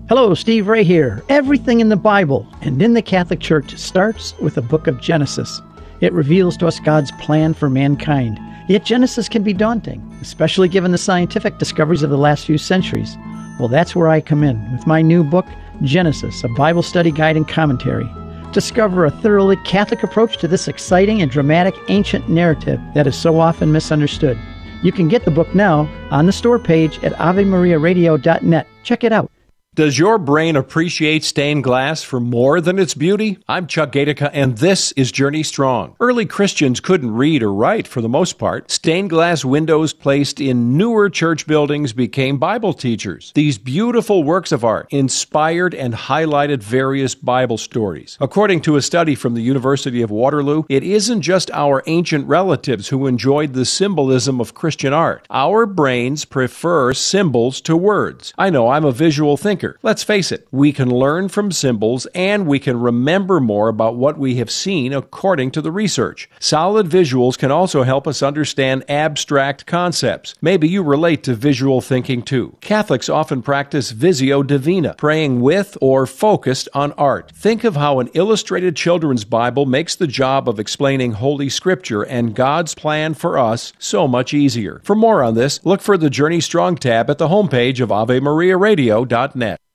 Hello, Steve Ray here. Everything in the Bible and in the Catholic Church starts with the book of Genesis. It reveals to us God's plan for mankind. Yet Genesis can be daunting, especially given the scientific discoveries of the last few centuries. Well, that's where I come in with my new book, Genesis, a Bible study guide and commentary. Discover a thoroughly Catholic approach to this exciting and dramatic ancient narrative that is so often misunderstood. You can get the book now on the store page at AveMariaRadio.net. Check it out. Does your brain appreciate stained glass for more than its beauty? I'm Chuck Gatica, and this is Journey Strong. Early Christians couldn't read or write for the most part. Stained glass windows placed in newer church buildings became Bible teachers. These beautiful works of art inspired and highlighted various Bible stories. According to a study from the University of Waterloo, it isn't just our ancient relatives who enjoyed the symbolism of Christian art. Our brains prefer symbols to words. I know I'm a visual thinker. Let's face it, we can learn from symbols and we can remember more about what we have seen according to the research. Solid visuals can also help us understand abstract concepts. Maybe you relate to visual thinking too. Catholics often practice Visio Divina, praying with or focused on art. Think of how an illustrated children's Bible makes the job of explaining Holy Scripture and God's plan for us so much easier. For more on this, look for the Journey Strong tab at the homepage of AveMariaRadio.net.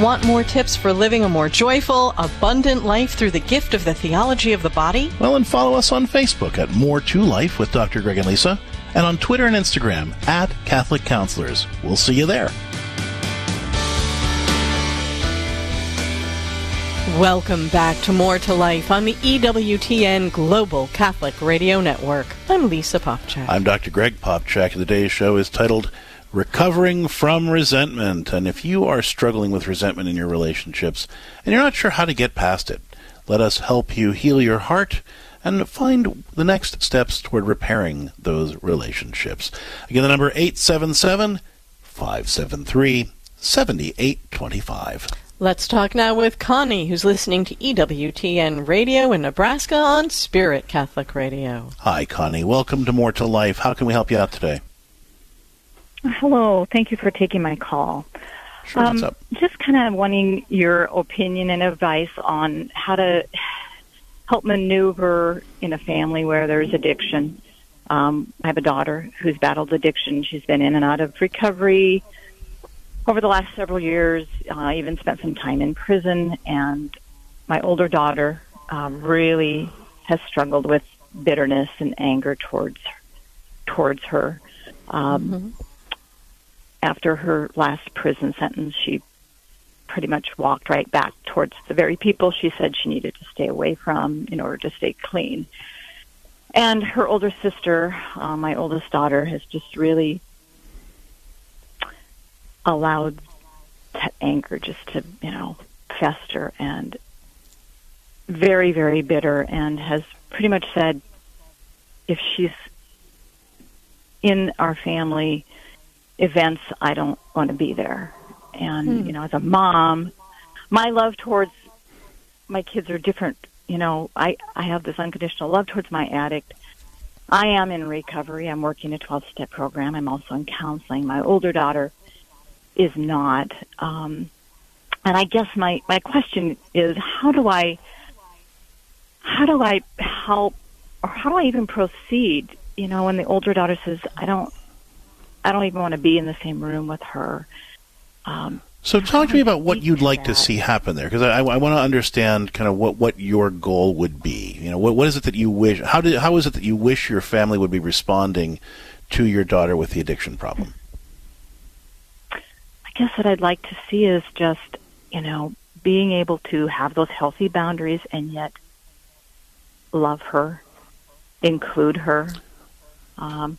Want more tips for living a more joyful, abundant life through the gift of the theology of the body? Well, and follow us on Facebook at More to Life with Dr. Greg and Lisa, and on Twitter and Instagram at Catholic Counselors. We'll see you there. Welcome back to More to Life on the EWTN Global Catholic Radio Network. I'm Lisa Popcak. I'm Dr. Greg Popcak, today's show is titled Recovering from Resentment. And if you are struggling with resentment in your relationships and you're not sure how to get past it, let us help you heal your heart and find the next steps toward repairing those relationships. Again, the number 877 573 7825. Let's talk now with Connie, who's listening to EWTN Radio in Nebraska on Spirit Catholic Radio. Hi, Connie. Welcome to More to Life. How can we help you out today? Hello. Thank you for taking my call. Sure, what's up? Just kind of wanting your opinion and advice on how to help maneuver in a family where there's addiction. Um, I have a daughter who's battled addiction. She's been in and out of recovery over the last several years. I uh, even spent some time in prison, and my older daughter um, really has struggled with bitterness and anger towards towards her. Um, mm-hmm after her last prison sentence, she pretty much walked right back towards the very people she said she needed to stay away from in order to stay clean. And her older sister, uh, my oldest daughter, has just really allowed that anger just to, you know, fester and very, very bitter and has pretty much said if she's in our family, events, I don't want to be there. And, hmm. you know, as a mom, my love towards my kids are different. You know, I, I have this unconditional love towards my addict. I am in recovery. I'm working a 12 step program. I'm also in counseling. My older daughter is not. Um, and I guess my, my question is how do I, how do I help or how do I even proceed? You know, when the older daughter says, I don't, I don't even want to be in the same room with her. Um, so talk to me about what you'd like to see happen there, because I, I, want to understand kind of what, what your goal would be. You know, what what is it that you wish? How did how is it that you wish your family would be responding to your daughter with the addiction problem? I guess what I'd like to see is just you know being able to have those healthy boundaries and yet love her, include her. Um,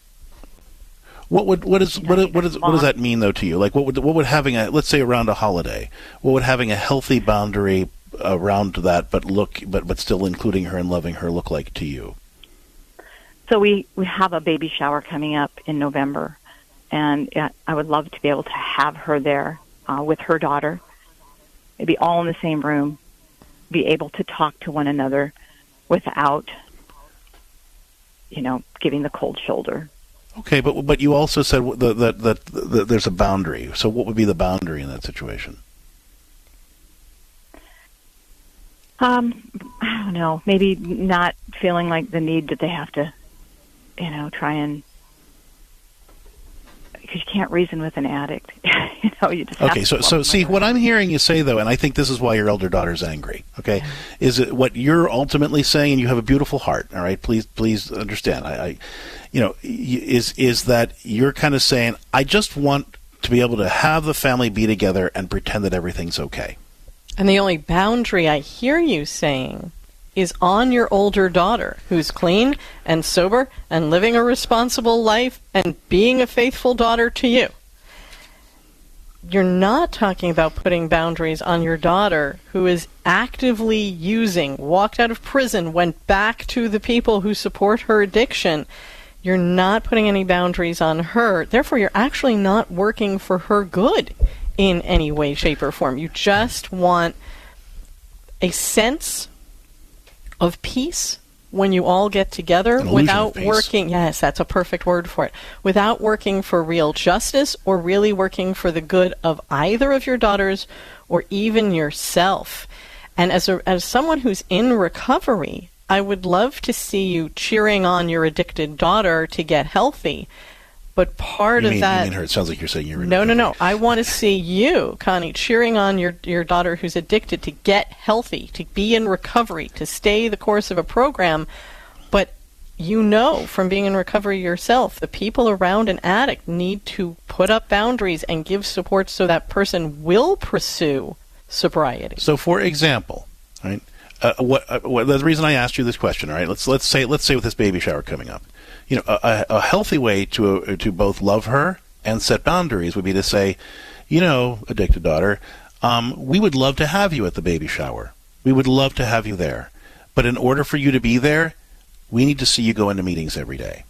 what would what is what what is what does that mean though to you? Like what would what would having a let's say around a holiday, what would having a healthy boundary around that, but look but but still including her and loving her look like to you? So we we have a baby shower coming up in November, and I would love to be able to have her there uh, with her daughter, maybe all in the same room, be able to talk to one another without, you know, giving the cold shoulder Okay, but but you also said that, that that that there's a boundary. So what would be the boundary in that situation? Um, I don't know. Maybe not feeling like the need that they have to, you know, try and because you can't reason with an addict. you know, you just Okay, to so love so see what I'm hearing you say though, and I think this is why your elder daughter's angry. Okay, is it what you're ultimately saying? And you have a beautiful heart. All right, please please understand. I, I you know, is is that you're kind of saying I just want to be able to have the family be together and pretend that everything's okay. And the only boundary I hear you saying is on your older daughter, who's clean and sober and living a responsible life and being a faithful daughter to you. You're not talking about putting boundaries on your daughter who is actively using, walked out of prison, went back to the people who support her addiction. You're not putting any boundaries on her. Therefore, you're actually not working for her good in any way, shape, or form. You just want a sense of peace when you all get together An illusion of without working yes that's a perfect word for it without working for real justice or really working for the good of either of your daughters or even yourself. And as a, as someone who's in recovery i would love to see you cheering on your addicted daughter to get healthy but part you of mean, that you mean her? It sounds like you're saying you're no, no, no. I want to see you, Connie, cheering on your your daughter who's addicted to get healthy, to be in recovery, to stay the course of a program. But you know from being in recovery yourself, the people around an addict need to put up boundaries and give support so that person will pursue sobriety. So, for example, right? Uh, what, uh, what the reason I asked you this question, all right? Let's let's say let's say with this baby shower coming up, you know, a, a healthy way to uh, to both love her and set boundaries would be to say, you know, addicted daughter, um, we would love to have you at the baby shower. We would love to have you there, but in order for you to be there, we need to see you go into meetings every day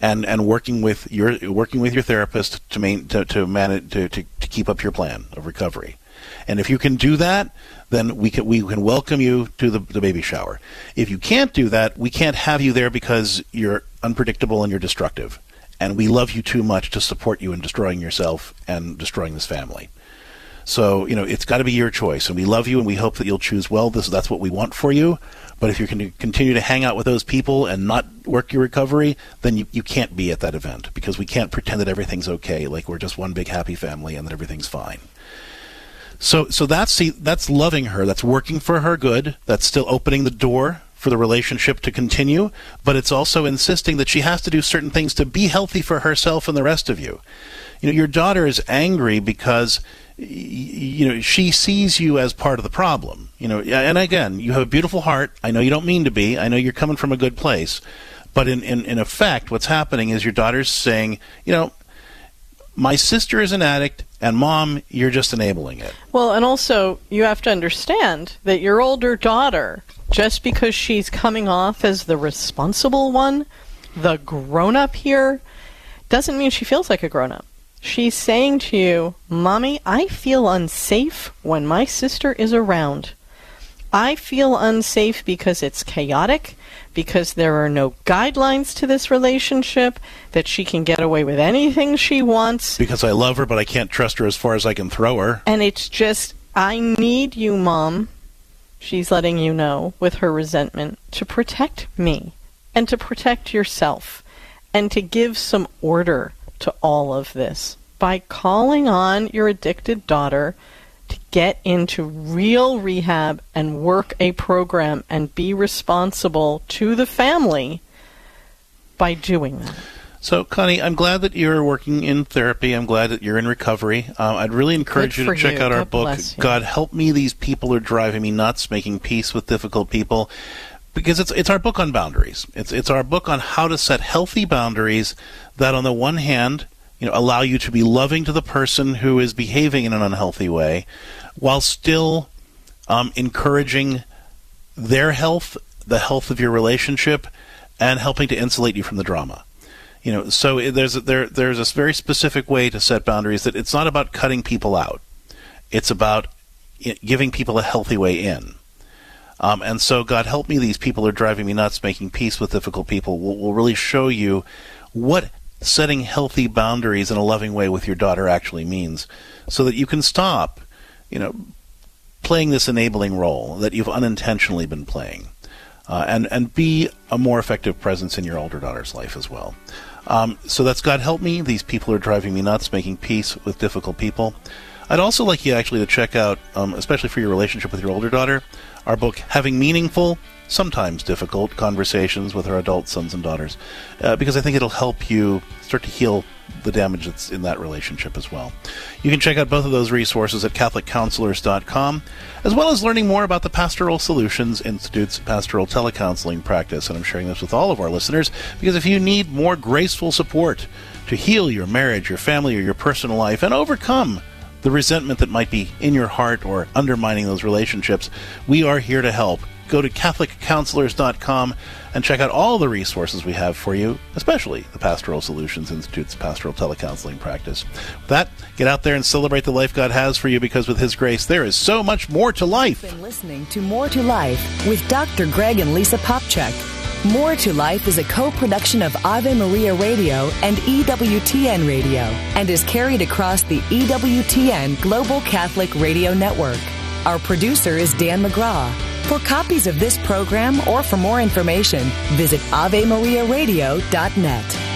and and working with your working with your therapist to main to, to manage to, to, to keep up your plan of recovery. And if you can do that, then we can we can welcome you to the, the baby shower. If you can't do that, we can't have you there because you're unpredictable and you're destructive. And we love you too much to support you in destroying yourself and destroying this family. So, you know, it's got to be your choice. And we love you and we hope that you'll choose well. This, that's what we want for you. But if you can continue to hang out with those people and not work your recovery, then you, you can't be at that event because we can't pretend that everything's okay, like we're just one big happy family and that everything's fine. So, so that's see, that's loving her. That's working for her good. That's still opening the door for the relationship to continue. But it's also insisting that she has to do certain things to be healthy for herself and the rest of you. You know, your daughter is angry because you know she sees you as part of the problem. You know, and again, you have a beautiful heart. I know you don't mean to be. I know you're coming from a good place. But in, in, in effect, what's happening is your daughter's saying, you know, my sister is an addict, and mom, you're just enabling it. Well, and also you have to understand that your older daughter, just because she's coming off as the responsible one, the grown up here, doesn't mean she feels like a grown up. She's saying to you, Mommy, I feel unsafe when my sister is around. I feel unsafe because it's chaotic, because there are no guidelines to this relationship, that she can get away with anything she wants. Because I love her, but I can't trust her as far as I can throw her. And it's just, I need you, Mom. She's letting you know with her resentment to protect me and to protect yourself and to give some order to all of this by calling on your addicted daughter to get into real rehab and work a program and be responsible to the family by doing that. So, Connie, I'm glad that you're working in therapy. I'm glad that you're in recovery. Uh, I'd really encourage Good you to check you. out our book. God Help Me, These People Are Driving Me Nuts, Making Peace with Difficult People. Because it's it's our book on boundaries. It's it's our book on how to set healthy boundaries that on the one hand, you know, allow you to be loving to the person who is behaving in an unhealthy way, while still um, encouraging their health, the health of your relationship, and helping to insulate you from the drama. You know, so there's a, there there's a very specific way to set boundaries that it's not about cutting people out. It's about giving people a healthy way in. Um, and so, God help me, these people are driving me nuts. Making peace with difficult people will, will really show you what setting healthy boundaries in a loving way with your daughter actually means so that you can stop, you know, playing this enabling role that you've unintentionally been playing. Uh, and and be a more effective presence in your older daughter's life as well. Um, so that's God help me. These people are driving me nuts, making peace with difficult people. I'd also like you actually to check out, um, especially for your relationship with your older daughter, our book Having Meaningful, Sometimes Difficult Conversations with Our Adult Sons and Daughters, uh, because I think it'll help you start to heal the damage that's in that relationship as well. You can check out both of those resources at CatholicCounselors.com, as well as learning more about the Pastoral Solutions Institute's pastoral telecounseling practice. And I'm sharing this with all of our listeners because if you need more graceful support to heal your marriage, your family, or your personal life and overcome the resentment that might be in your heart or undermining those relationships, we are here to help go to CatholicCounselors.com and check out all the resources we have for you, especially the Pastoral Solutions Institute's pastoral telecounseling practice. With that, get out there and celebrate the life God has for you because with His grace, there is so much more to life. You've been listening to More to Life with Dr. Greg and Lisa Popcak. More to Life is a co production of Ave Maria Radio and EWTN Radio and is carried across the EWTN Global Catholic Radio Network. Our producer is Dan McGraw. For copies of this program or for more information, visit AveMariaRadio.net.